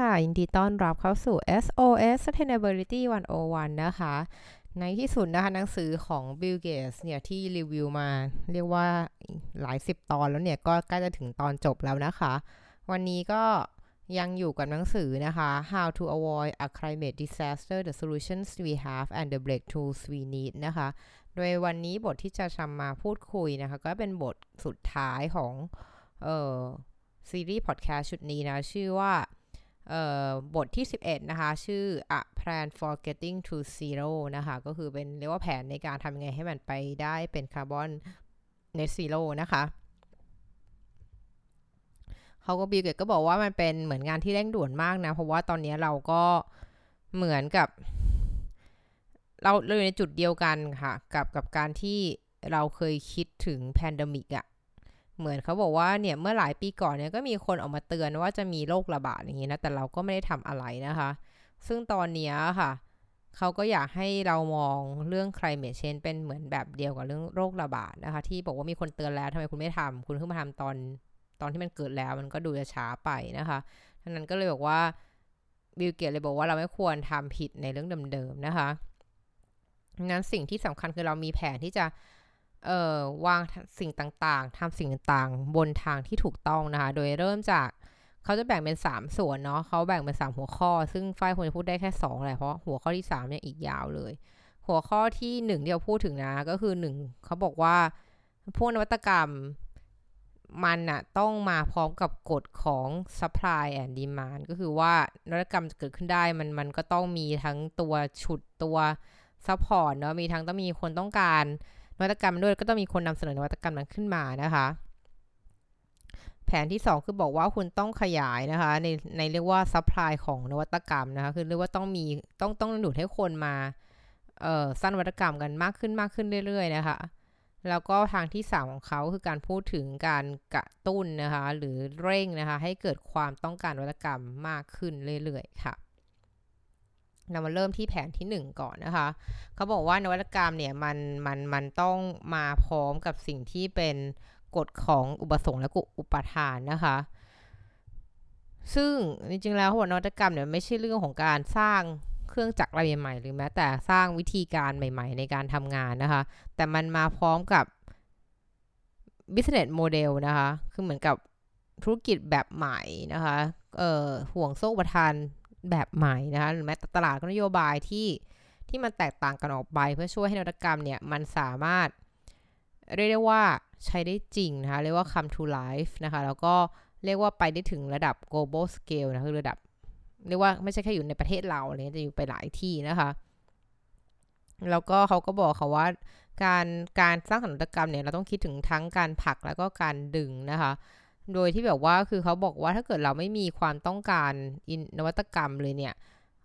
ค่ะ ยินดีต้อนรับเข้าสู่ SOS Sustainability 101 นะคะ ในที่สุดนะคะหนังสือของ Bill Gates เนี่ยที่รีวิวมา เรียกว่าหลายสิบตอนแล้วเนี่ย ก็ใกล้จะถึงตอนจบแล้วนะคะ วันนี้ก็ยังอยู่กับหนังสือนะคะ How to Avoid a Climate Disaster the Solutions We Have and the Breakthroughs We Need นะคะ โดยวันนี้บทที่จะทำมาพูดคุยนะคะ ก็เป็นบทสุดท้ายของ เอ่อซีรีส์พอดแคสต์ชุดนี้นะ ชื่อว่า บทที่ 11 นะคะ ชื่อ A Plan for Getting to Zero นะคะ ก็คือเป็นเรียกว่าแผนในการทำยังไงให้มันไปได้เป็นคาร์บอนเน t ซีโร่นะคะเขาก็บิลเกตก็บอกว่ามันเป็นเหมือนงานที่เร่งด่วนมากนะ เพราะว่าตอนนี้เราก็เหมือนกับ เราเราอยู่ในจุดเดียวกันค่ะ กับกับการที่เราเคยคิดถึง pandemic อะ เหมือนเขาบอกว่าเนี่ยเมื่อหลายปีก่อนเนี่ยก็มีคนออกมาเตือนว่าจะมีโรคระบาดอย่างนี้นะแต่เราก็ไม่ได้ทำอะไรนะคะ ซึ่งตอนนี้ค่ะเขาก็อยากให้เรามองเรื่อง climate change เป็นเหมือนแบบเดียวกับเรื่องโรคระบาดนะคะ ที่บอกว่ามีคนเตือนแล้วทำไมคุณไม่ทำคุณเพิ่งมาทำตอนตอนที่มันเกิดแล้วมันก็ดูจะช้าไปนะคะดังนั้นก็เลยบอกว่าบิลเกตส์เลยบอกว่าเราไม่ควรทำผิดในเรื่องเดิมๆนะคะงั้นสิ่งที่สำคัญคือเรามีแผนที่จะ เอ่อวางสิ่งต่างๆทำสิ่งต่างๆ บนทางที่ถูกต้องนะคะ โดยเริ่มจากเขาจะแบ่งเป็น 3 ส่วนเนาะเขาแบ่งเป็น 3 หัวข้อ ซึ่งฝ้ายควรจะพูดได้แค่2แหละเพราะหัวข้อที่3เนี่ยอีกยาวเลย หัวข้อที่ 1 ที่เราพูดถึงนะก็คือ 1เขาบอกว่าพวกนวัตกรรมมันอะต้องมาพร้อมกับกฎของ supply and demand ก็คือว่านวัตกรรมจะเกิดขึ้นได้มันมันก็ต้องมีทั้งตัวฉุดตัว support เนาะมีทั้งต้องมีคนต้องการนวัตกรรมด้วยก็ต้องมีคนนำเสนอนวัตกรรมนั้นขึ้นมานะคะ แผนที่ 2 คือบอกว่าคุณต้องขยายนะคะ ในในเรียกว่า supply ของนวัตกรรมนะคะคือเรียกว่าต้องมีต้องต้องดูดให้คนมาเอ่อสร้างนวัตกรรมกันมากขึ้นมากขึ้นเรื่อย ๆ นะคะแล้วก็ทางที่ 3 ของเขาคือการพูดถึงการกระตุ้นนะคะ หรือเร่งนะคะ ให้เกิดความต้องการนวัตกรรมมากขึ้นเรื่อย ๆ ค่ะ เรามาเริ่มที่แผนที่ 1 ก่อนนะคะเขาบอกว่านวัตกรรมเนี่ยมันมันมันต้องมาพร้อมกับสิ่งที่เป็นกฎของอุปสงค์และอุปทานนะคะ ซึ่งจริงๆแล้วหัวนวัตกรรมเนี่ยไม่ใช่เรื่องของการสร้างเครื่องจักรอะไรใหม่หรือแม้แต่สร้างวิธีการใหม่ ๆ ในการทำงานนะคะ แต่มันมาพร้อมกับ business model นะคะ คือเหมือนกับธุรกิจแบบใหม่นะคะ เอ่อห่วงโซ่ประทาน แบบใหม่นะคะหรือแม้แต่ตลาดก็นโยบายที่ที่มันแตกต่างกันออกไปเพื่อช่วยให้นวัตกรรมเนี่ยมันสามารถเรียกได้ว่าใช้ได้จริงนะคะเรียกว่า come to life นะคะแล้วก็เรียกว่าไปได้ถึงระดับ global scale นะคือระดับ เรียกว่าไม่ใช่แค่อยู่ในประเทศเราเลยจะอยู่ไปหลายที่นะคะ แล้วก็เขาก็บอกเขาว่า การการสร้างนวัตกรรมเนี่ยเราต้องคิดถึงทั้งการผลักแล้วก็การดึงนะคะ โดยที่แบบว่าคือเขาบอกว่าถ้าเกิดเราไม่มีความต้องการนวัตกรรมเลยเนี่ย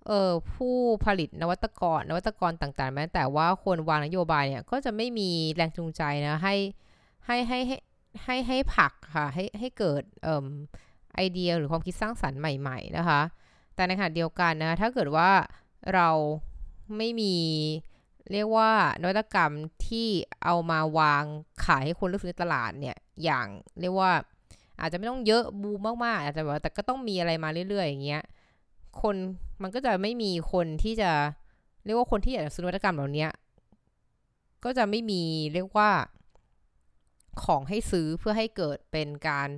เออผู้ผลิตนวัตกรนวัตกรต่างๆแม้แต่ว่าคนวางนโยบายเนี่ยก็จะไม่มีแรงจูงใจนะให้ให้ให้ให้ให้ให้ผักค่ะให้ให้เกิดเอ่อไอเดียหรือความคิดสร้างสรรค์ใหม่ ๆนะคะ แต่ในขณะเดียวกันนะถ้าเกิดว่าเราไม่มีเรียกว่านวัตกรรมที่เอามาวางขายให้คนเลือกซื้อในตลาดเนี่ยอย่างเรียกว่า อาจจะไม่ต้องเยอะบูมมากๆอาจจะแบบแต่ก็ต้องมีอะไรมาเรื่อยๆอย่างเงี้ยคนมันก็จะไม่มีคนที่จะเรียกว่าคนที่อยากจะซื้อนวัตกรรมเหล่านี้ก็จะไม่มีเรียกว่าของให้ซื้อเพื่อให้เกิดเป็นการ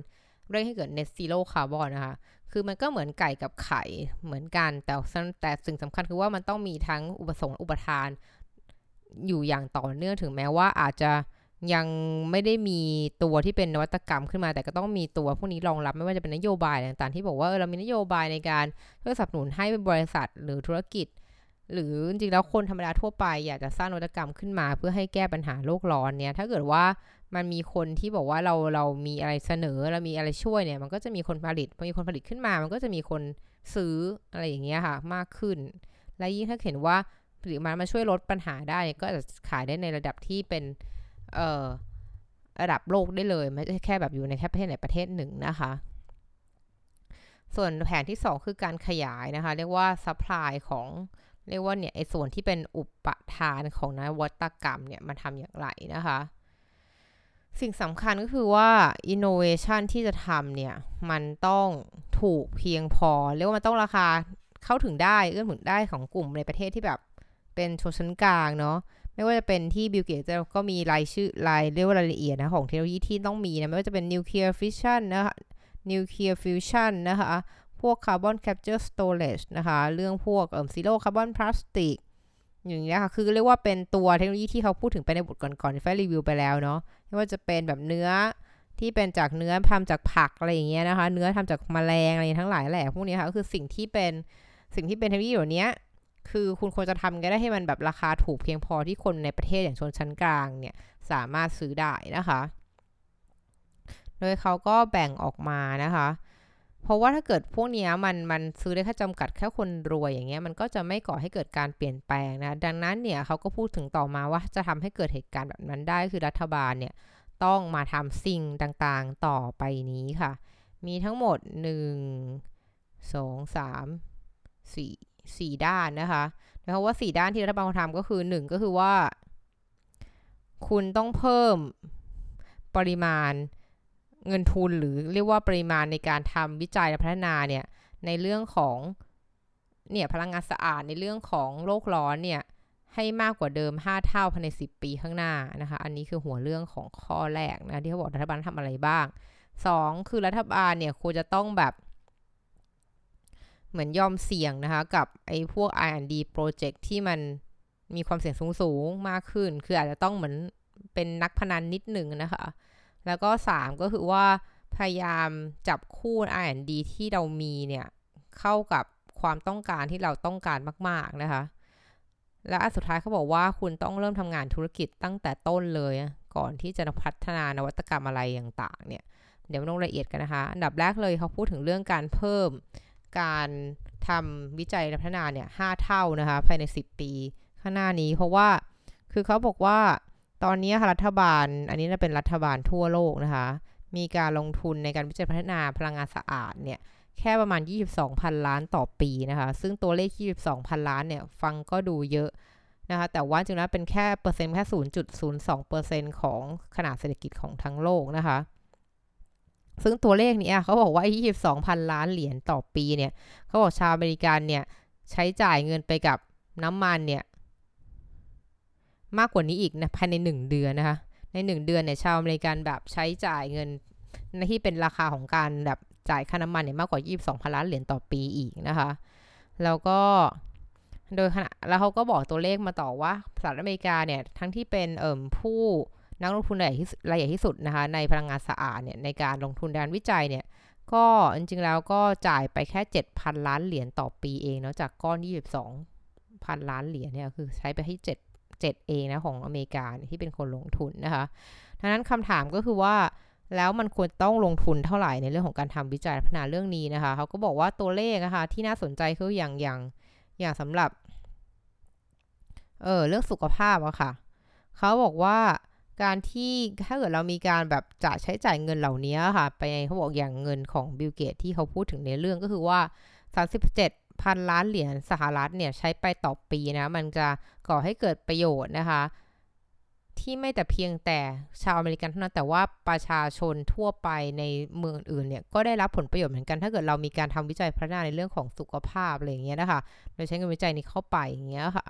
เร่งให้เกิด net zero carbon นะคะ คือมันก็เหมือนไก่กับไข่เหมือนกัน แต่แต่สิ่งสำคัญคือว่ามันต้องมีทั้งอุปสงค์อุปทาน อยู่อย่างต่อเนื่องถึงแม้ว่าอาจจะ ยังไม่ได้มีตัวที่เป็นนวัตกรรมขึ้นมา แต่ก็ต้องมีตัวพวกนี้รองรับไม่ว่าจะเป็นนโยบายต่างๆ ที่บอกว่าเออเรามีนโยบายในการเพื่อสนับสนุนให้บริษัทหรือธุรกิจ หรือจริงๆแล้วคนธรรมดาทั่วไป อยากจะสร้างนวัตกรรมขึ้นมา เพื่อให้แก้ปัญหาโลกร้อนเนี่ยถ้าเกิดว่ามันมีคนที่บอกว่าเราเรามีอะไรเสนอเรามีอะไรช่วยเนี่ยมันก็จะมีคนผลิตพอมีคนผลิตขึ้นมา มันก็จะมีคนซื้ออะไรอย่างเงี้ยค่ะมากขึ้น และยิ่งถ้าเห็นว่าผลิตมามาช่วยลดปัญหาได้ก็จะขายได้ในระดับที่เป็น เอ่อระดับโลกได้เลยไม่ใช่แค่แบบอยู่ในแค่ประเทศไหนประเทศหนึ่งนะคะ ส่วนแผนที่ 2 คือการขยายนะคะ เรียกว่า supply ของเรียกว่าเนี่ยไอ้ส่วนที่เป็นอุปทานของนวัตกรรมเนี่ยมันทำอย่างไรนะคะ สิ่งสำคัญก็คือว่า innovation ที่จะทำเนี่ย มันต้องถูกเพียงพอ เรียกว่ามันต้องราคาเข้าถึงได้เอื้อมถึงได้ของกลุ่มในประเทศที่แบบเป็นชนชั้นกลางเนาะ ไม่ว่าจะเป็นที่บิลเกตส์ก็มีรายชื่อรายเรียกว่ารายละเอียดนะของเทคโนโลยีที่ต้องมีนะไม่ว่าจะเป็น nuclear fission นะคะ nuclear fusion นะคะพวก carbon capture storage นะคะเรื่องพวกเอ่อ zero carbon plasticอย่างเงี้ยค่ะคือเรียกว่าเป็นตัวเทคโนโลยีที่เขาพูดถึงไปในบทก่อนๆที่ไฟรีวิวไปแล้วเนาะไม่ว่าจะเป็นแบบเนื้อที่เป็นจากเนื้อทำจากผักอะไรอย่างเงี้ยนะคะ เนื้อทำจากแมลงอะไรทั้งหลายแหละพวกนี้ค่ะก็คือสิ่งที่เป็นสิ่งที่เป็นเทคโนโลยีเหล่านี้ คือคุณควรจะทำกันได้ให้มันแบบราคาถูกเพียงพอที่คนในประเทศอย่างชนชั้นกลางเนี่ยสามารถซื้อได้นะคะ โดยเขาก็แบ่งออกมานะคะ เพราะว่าถ้าเกิดพวกนี้มันมันซื้อได้แค่จำกัดแค่คนรวยอย่างเงี้ยมันก็จะไม่ก่อให้เกิดการเปลี่ยนแปลงนะ ดังนั้นเนี่ยเขาก็พูดถึงต่อมาว่าจะทำให้เกิดเหตุการณ์แบบนั้นได้คือรัฐบาลเนี่ยต้องมาทำสิ่งต่างๆต่อไปนี้ค่ะ มีทั้งหมด 1 2 3 4 4 ด้านนะคะนะคะว่า 4 ด้านที่รัฐบาลทำก็คือ 1 ก็คือว่า คุณต้องเพิ่มปริมาณเงินทุนหรือเรียกว่าปริมาณในการทำวิจัยและพัฒนาเนี่ยในเรื่องของเนี่ยพลังงานสะอาดในเรื่องของโลกร้อนเนี่ยให้มากกว่าเดิม 5 เท่าภายใน 10 ปีข้างหน้านะคะ อันนี้คือหัวเรื่องของข้อแรกนะที่เขาบอกรัฐบาลทำอะไรบ้าง 2 คือรัฐบาลเนี่ยควรจะต้องแบบ เหมือนยอมเสี่ยงนะคะกับไอ้พวก R&D โปรเจกต์ที่มันมีความเสี่ยงสูงๆมากขึ้น คืออาจจะต้องเหมือนเป็นนักพนันนิดหนึ่งนะคะ แล้วก็ 3 ก็คือว่าพยายามจับคู่ R&D ที่เรามีเนี่ย เข้ากับความต้องการที่เราต้องการมาก ๆ นะคะ และอันสุดท้ายเขาบอกว่าคุณต้องเริ่มทำงานธุรกิจตั้งแต่ต้นเลย ก่อนที่จะพัฒนานวัตกรรมอะไรต่างๆเนี่ย เดี๋ยวลงรายละเอียดกันนะคะ อันดับแรกเลยเขาพูดถึงเรื่องการเพิ่ม การทำวิจัยและพัฒนาเนี่ยหเท่านะคะ ภายใน 10 ปีข้างหน้านี้เพราะว่าคือเขาบอกว่าตอนนี้รัฐบาล อันนี้จะเป็นรัฐบาลทั่วโลกนะคะ มีการลงทุนในการวิจัยพัฒนาพลังงานสะอาดเนี่ยแค่ประมาณ 22,000 ล้านต่อปีนะคะ ซึ่งตัวเลข 22,000 ล้านเนี่ยฟังก็ดูเยอะนะคะ แต่ว่าจริงๆแล้วเป็นแค่เปอร์เซ็นต์แค่ 0.02%ของขนาดเศรษฐกิจของทั้งโลกนะคะ ซึ่งตัวเลขนี้เขาบอกว่า 22,000 ล้านเหรียญต่อปีเนี่ยเขาบอกชาวอเมริกันเนี่ยใช้จ่ายเงินไปกับน้ำมันเนี่ยมากกว่านี้อีกนะภายใน 1 เดือนนะคะใน 1 เดือนเนี่ยชาวอเมริกันแบบใช้จ่ายเงินที่เป็นราคาของการแบบจ่ายค่าน้ำมันเนี่ยมากกว่า 22พันล้านเหรียญต่อปีอีกนะคะ แล้วก็โดยขณะแล้วเขาก็บอกตัวเลขมาต่อว่าสหรัฐอเมริกาเนี่ยทั้งที่เป็นเอ่มผู้ นักลงทุนรายใหญ่ที่รายใหญ่ที่สุดนะคะในพลังงานสะอาดเนี่ยในการลงทุนด้านวิจัยเนี่ยก็จริงๆแล้วก็จ่ายไปแค่ 7,000 ล้านเหรียญต่อปีเองเนาะจากก้อน 22 พันล้านเหรียญเนี่ยคือใช้ไปให้7 7เองนะของอเมริกาที่เป็นคนลงทุนนะคะดังนั้นคำถามก็คือว่าแล้วมันควรต้องลงทุนเท่าไหร่ในเรื่องของการทำวิจัยพัฒนาเรื่องนี้นะคะเขาก็บอกว่าตัวเลขนะคะที่น่าสนใจคืออย่างอย่างอย่างสำหรับเออเรื่องสุขภาพอะค่ะเขาบอกว่า การที่ถ้าเกิดเรามีการแบบจะใช้จ่ายเงินเหล่านี้ค่ะ ไปเขาบอกอย่างเงินของบิลเกตที่เขาพูดถึงในเรื่องก็คือว่า 37พันล้านเหรียญสหรัฐเนี่ยใช้ไปต่อปีนะ มันจะก่อให้เกิดประโยชน์นะคะ ที่ไม่แต่เพียงแต่ชาวอเมริกันเท่านั้นแต่ว่าประชาชนทั่วไปในเมืองอื่นเนี่ยก็ได้รับผลประโยชน์เหมือนกัน ถ้าเกิดเรามีการทำวิจัยพัฒนาในเรื่องของสุขภาพอะไรอย่างเงี้ยนะคะโดยใช้เงินวิจัยนี้เข้าไปอย่างเงี้ยค่ะ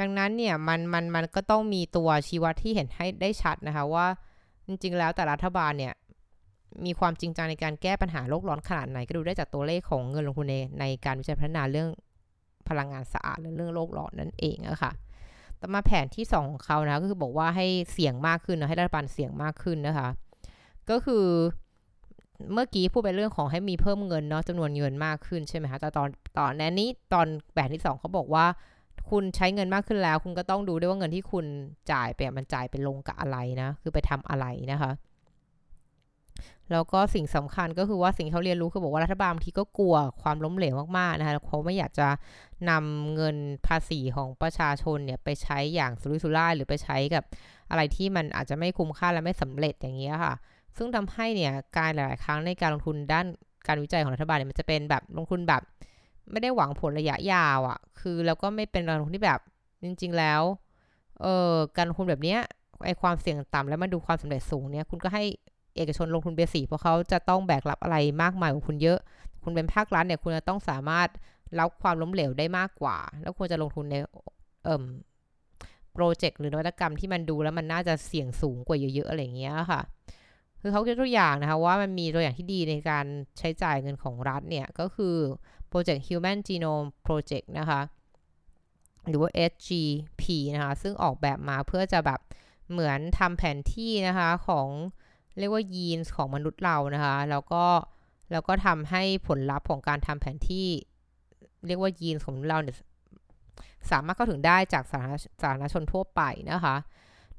ดังนั้นเนี่ยมันมันมันก็ต้องมีตัวชี้วัดที่เห็นให้ได้ชัดนะคะว่า จริง ๆ แล้วแต่รัฐบาลเนี่ยมีความจริงจังในการแก้ปัญหาโลกร้อนขนาดไหนก็ดูได้จากตัวเลขของเงินลงทุนในในการวิจัยพัฒนาเรื่องพลังงานสะอาดและเรื่องโลกร้อนนั่นเองอะคะ่ะต่อมาแผนที่2ของเขานะก็คือบอกว่าให้เสี่ยงมากขึ้นนะให้รัฐบาลเสี่ยงมากขึ้นนะคะ ก็คือเมื่อกี้พูดไปเรื่องของให้มีเพิ่มเงินเนาะจำนวนเงินมากขึ้นใช่ไหมคะแต่ตอนตอนนี้ตอนแผนที่2เขาบอกว่า คุณใช้เงินมากขึ้นแล้ว คุณก็ต้องดูด้วยว่าเงินที่คุณจ่ายไปมันจ่ายไปลงกับอะไรนะ คือไปทำอะไรนะคะแล้วก็สิ่งสำคัญก็คือว่าสิ่งเขาเรียนรู้คือบอกว่ารัฐบาลบางทีก็กลัวความล้มเหลวมากๆนะคะเขาไม่อยากจะนำเงินภาษีของประชาชนเนี่ยไปใช้อย่างสุรุ่ยสุร่ายหรือไปใช้กับอะไรที่มันอาจจะไม่คุ้มค่าและไม่สำเร็จอย่างเงี้ยค่ะ ซึ่งทำให้เนี่ยการหลาย ๆ ครั้งในการลงทุนด้านการวิจัยของรัฐบาลเนี่ยมันจะเป็นแบบลงทุนแบบ ไม่ได้หวังผลระยะยาวอะ่ะ คือแล้วก็ไม่เป็นการลงทุนที่แบบจริง ๆ แล้ว เออการลงทุนแบบเนี้ยไอความเสี่ยงต่ำแล้วมาดูความสำเร็จสูงเนี่ยคุณก็ให้เอกชนลงทุนเบสีเพราะเขาจะต้องแบกรับอะไรมากมายกว่าคุณเยอะ คุณเป็นภาครัฐเนี่ย คุณจะต้องสามารถรับความล้มเหลวได้มากกว่า แล้วควรจะลงทุนในเอ่อโปรเจกต์หรือนวัตกรรมที่มันดูแล้วมันน่าจะเสี่ยงสูงกว่าเยอะๆอะไรอย่างเงี้ยค่ะ คือเขาคิดตัวอย่างนะคะว่ามันมีตัวอย่างที่ดีในการใช้จ่ายเงินของรัฐเนี่ยก็คือ โปรเจกต์ Human Genome Project นะคะ หรือว่า HGP นะคะ ซึ่งออกแบบมาเพื่อจะแบบเหมือนทำแผนที่นะคะของเรียกว่ายีนของมนุษย์เรานะคะ แล้วก็แล้วก็ทำให้ผลลัพธ์ของการทำแผนที่ เรียกว่ายีนของเราเนี่ยสามารถเข้าถึงได้จากสาธารณสาธารณชนทั่วไปนะคะ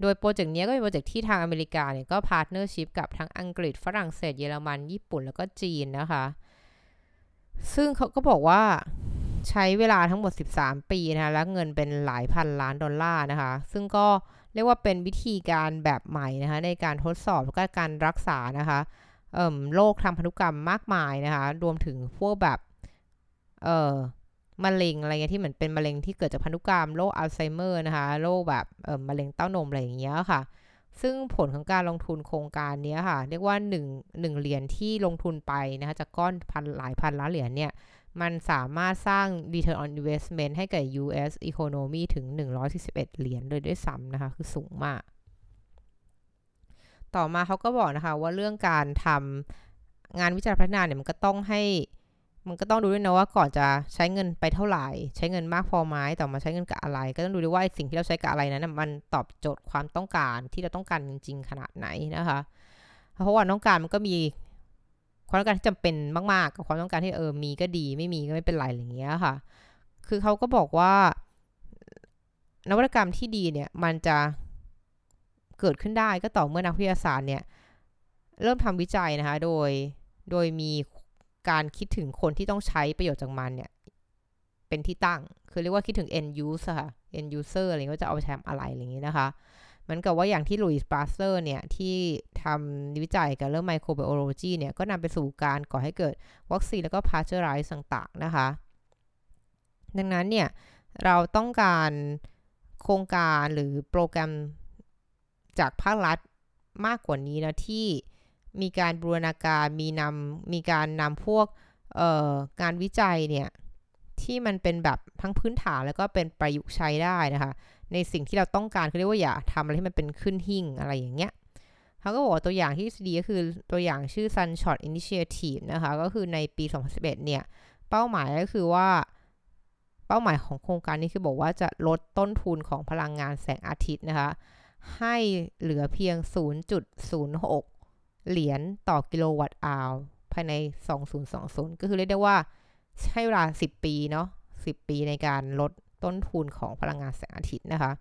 โดยโปรเจกต์นี้ก็เป็นโปรเจกต์ที่ทางอเมริกาเนี่ยก็ partnership กับทั้งอังกฤษ ฝรั่งเศส เยอรมัน ญี่ปุ่น แล้วก็จีนนะคะ ซึ่งเขาก็บอกว่าใช้เวลาทั้งหมด 13 ปีนะคะและเงินเป็นหลายพันล้านดอลลาร์นะคะ ซึ่งก็เรียกว่าเป็นวิธีการแบบใหม่นะคะในการทดสอบแล้วก็การรักษานะคะโรคทางพันธุกรรมมากมายนะคะ รวมถึงพวกแบบเอ่อมะเร็งอะไรเงี้ยที่เหมือนเป็นมะเร็งที่เกิดจากพันธุกรรมโรคอัลไซเมอร์นะคะโรคแบบเอ่อมะเร็งเต้านมอะไรอย่างเงี้ยค่ะ ซึ่งผลของการลงทุนโครงการนี้ค่ะ เรียกว่า1 1เหรียญที่ลงทุนไปนะคะจากก้อนพันหลายพันล้านเหรียญเนี่ย มันสามารถสร้าง return on investment ให้กับ US economy ถึง 141 เหรียญโดยด้วยซ้ำนะคะ คือสูงมาก ต่อมาเขาก็บอกนะคะว่าเรื่องการทำงานวิจัยพัฒนาเนี่ยมันก็ต้องให้ มันก็ต้องดูด้วยนะว่าก่อนจะใช้เงินไปเท่าไหร่ ใช้เงินมากพอไหมต่อมาใช้เงินกับอะไร ก็ต้องดูด้วยว่าสิ่งที่เราใช้กับอะไรนั้นมันตอบโจทย์ความต้องการที่เราต้องการจริง ๆ ขนาดไหนนะคะ เพราะว่าต้องการมันก็มีความต้องการที่จำเป็นมากๆ กับความต้องการที่เออมีก็ดีไม่มีก็ไม่เป็นไรอย่างเงี้ยค่ะ คือเขาก็บอกว่า นวัตกรรมที่ดีเนี่ยมันจะเกิดขึ้นได้ก็ต่อเมื่อนักวิทยาศาสตร์เนี่ยเริ่มทำวิจัยนะคะ โดย โดยมี การคิดถึงคนที่ต้องใช้ประโยชน์จากมันเนี่ย เป็นที่ตั้ง คือเรียกว่าคิดถึง end user ค่ะ end user อะไรก็จะเอาไปใช้อะไรอย่างนี้นะคะเหมือนกับว่าอย่างที่หลุยส์ปาสเตอร์เนี่ย ที่ทำวิจัยกับเรื่อง microbiology เนี่ย ก็นำไปสู่การก่อให้เกิดวัคซีนแล้วก็พาสเจอร์ไรส์ต่าง ๆ นะคะ ดังนั้นเนี่ย เราต้องการโครงการหรือโปรแกรมจากภาครัฐมากกว่านี้นะ ที่ มีการบูรณาการมีนำมีการนำพวกการวิจัยเนี่ยที่มันเป็นแบบทั้งพื้นฐานแล้วก็เป็นประยุกต์ใช้ได้นะคะ ในสิ่งที่เราต้องการคือเรียกว่าอย่าทำอะไรที่มันเป็นขึ้นหิ่งอะไรอย่างเงี้ยเขาก็บอกตัวอย่างที่ดีก็คือตัวอย่างชื่อ Sunshot Initiative นะคะ ก็คือในปี 2011 เนี่ย เป้าหมายก็คือว่า เป้าหมายของโครงการนี้คือบอกว่าจะลดต้นทุนของพลังงานแสงอาทิตย์นะคะ ให้เหลือเพียง 0.06 เหรียญต่อกิโลวัตต์อาวภายใน 2020 ก็คือเรียกได้ว่าใช้เวลา 10 ปีเนาะ10 ปีในการลดต้นทุนของพลังงานแสงอาทิตย์นะคะ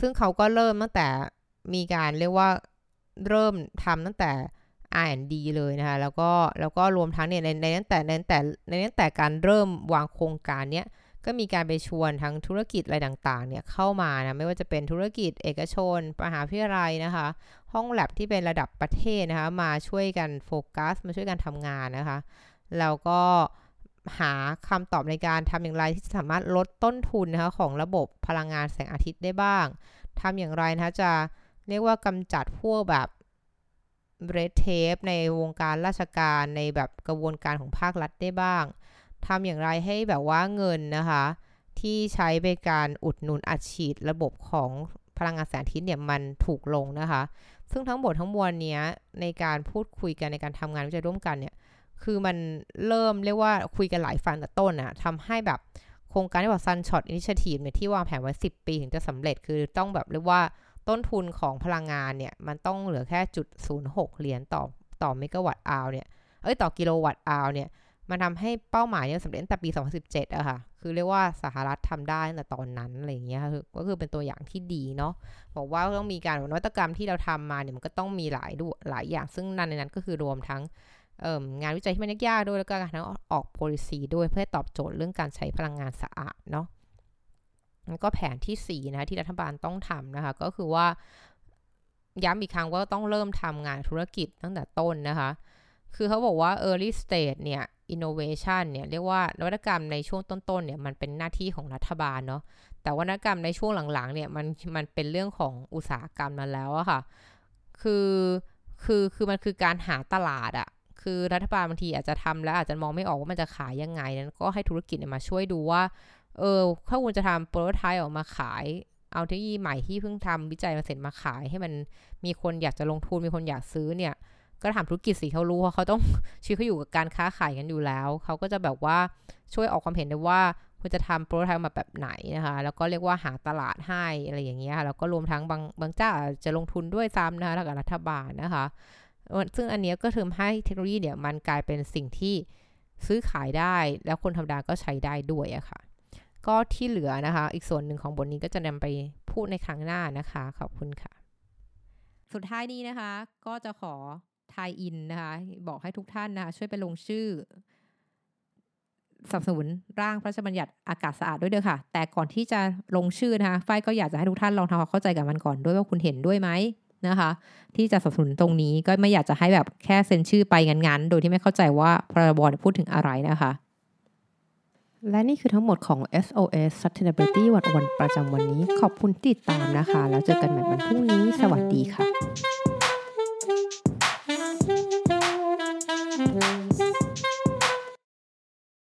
ซึ่งเขาก็เริ่มตั้งแต่มีการเรียกว่าเริ่มทำตั้งแต่ R&D เลยนะคะ แล้วก็แล้วก็รวมทั้งเนี่ยในในตั้งแต่ในตั้งแต่ในตั้งแต่การเริ่มวางโครงการเนี้ย ก็มีการไปชวนทั้งธุรกิจอะไรต่างๆ เนี่ยเข้ามานะไม่ว่าจะเป็นธุรกิจเอกชนมหาวิทยาลัยนะคะ ห้องแลบที่เป็นระดับประเทศนะคะมาช่วยกันโฟกัสมาช่วยกันทำงานนะคะแล้วก็หาคำตอบในการทำอย่างไรที่จะสามารถลดต้นทุนนะคะของระบบพลังงานแสงอาทิตย์ได้บ้างทำอย่างไรนะคะจะเรียกว่ากำจัดพวกแบบเรดเทปในวงการราชการในแบบกระบวนการของภาครัฐได้บ้าง ทำอย่างไรให้แบบว่าเงินนะคะ ที่ใช้ไปการอุดหนุนอัดฉีดระบบของพลังงานแสงอาทิตย์เนี่ยมันถูกลงนะคะ ซึ่งทั้งหมดทั้งมวลเนี้ยในการพูดคุยกันในการทำงานวิจัยร่วมกันเนี่ยคือมันเริ่มเรียกว่าคุยกันหลายฝ่ายแต่ต้นอะทำให้แบบโครงการที่บอก Sunshot Initiative เนี่ยที่วางแผนไว้ 10 ปีถึงจะสำเร็จคือต้องแบบเรียกว่าต้นทุนของพลังงานเนี่ย มันต้องเหลือแค่จุด06 เหรียญต่อต่อเมกะวัตต์อาวเนี่ย เอ้ย ต่อกิโลวัตต์อาวเนี่ย มันทำให้เป้าหมายเนี่ยสำเร็จตั้งแต่ปี 2017อะค่ะ คือเรียกว่าสหรัฐทำได้ตั้งแต่ตอนนั้นอะไรอย่างเงี้ยคือก็คือเป็นตัวอย่างที่ดีเนาะ บอกว่าต้องมีการนวัตกรรมที่เราทำมาเนี่ยมันก็ต้องมีหลายดูหลายอย่าง ซึ่งนั่นในนั้นก็คือรวมทั้งงานวิจัยที่มันยากด้วยแล้วก็การทั้งออก policy ด้วยเพื่อตอบโจทย์เรื่องการใช้พลังงานสะอาดเนาะแล้วก็แผนที่ 4 นะที่รัฐบาลต้องทำนะคะ ก็คือว่าย้ำอีกครั้งว่าต้องเริ่มทำงานธุรกิจตั้งแต่ต้นนะคะ คือเขาบอกว่า early stage เนี่ย innovation เนี่ยเรียกว่านวัตกรรมในช่วงต้นๆเนี่ยมันเป็นหน้าที่ของรัฐบาลเนาะแต่ว่านวัตกรรมในช่วงหลังๆเนี่ยมันมันเป็นเรื่องของอุตสาหกรรมนั้นแล้วอะค่ะ คือคือคือมันคือการหาตลาดอะคือรัฐบาลบางทีอาจจะทำแล้วอาจจะมองไม่ออกว่ามันจะขายยังไงนั้นก็ให้ธุรกิจมาช่วยดูว่าเออถ้าคุณจะทำโปรโตไทป์ออกมาขายเอาเทคโนโลยีใหม่ที่เพิ่งทำวิจัยมาเสร็จมาขายให้มันมีคนอยากจะลงทุนมีคนอยากซื้อเนี่ย ก็ทำธุรกิจสิเขารู้ว่าเขาต้องชีวิตเขาอยู่กับการค้าขายกันอยู่แล้ว เขาก็จะแบบว่าช่วยออกความเห็นได้ว่าคุณจะทำโปรโตไทป์มาแบบไหนนะคะ แล้วก็เรียกว่าหาตลาดให้อะไรอย่างเงี้ยค่ะแล้วก็รวมทั้งบางบางเจ้าจะลงทุนด้วยซ้ำนะคะกับรัฐบาลนะคะ ซึ่งอันนี้ก็ทำให้เทคโนโลยีเนี่ยมันกลายเป็นสิ่งที่ซื้อขายได้ แล้วคนธรรมดาก็ใช้ได้ด้วยอะค่ะ ก็ที่เหลือนะคะ อีกส่วนหนึ่งของบทนี้ก็จะนำไปพูดในครั้งหน้านะคะ ขอบคุณค่ะ สุดท้ายนี้นะคะ ก็จะขอ ทายอินนะคะบอกให้ทุกท่านนะคะช่วยไปลงชื่อสนับสนุนร่างพระราชบัญญัติอากาศสะอาดด้วยเด้อค่ะ แต่ก่อนที่จะลงชื่อนะคะฝ้ายก็อยากจะให้ทุกท่านลองทำความเข้าใจกับมันก่อนด้วยว่าคุณเห็นด้วยไหมนะคะ ที่จะสนับสนุนตรงนี้ก็ไม่อยากจะให้แบบแค่เซ็นชื่อไปงั้นๆ โดยที่ไม่เข้าใจว่าพรบพูดถึงอะไรนะคะ และนี่คือทั้งหมดของ SOS Sustainability วันวันประจำวันนี้ ขอบคุณติดตามนะคะ แล้วเจอกันใหม่วันพรุ่งนี้ สวัสดีค่ะ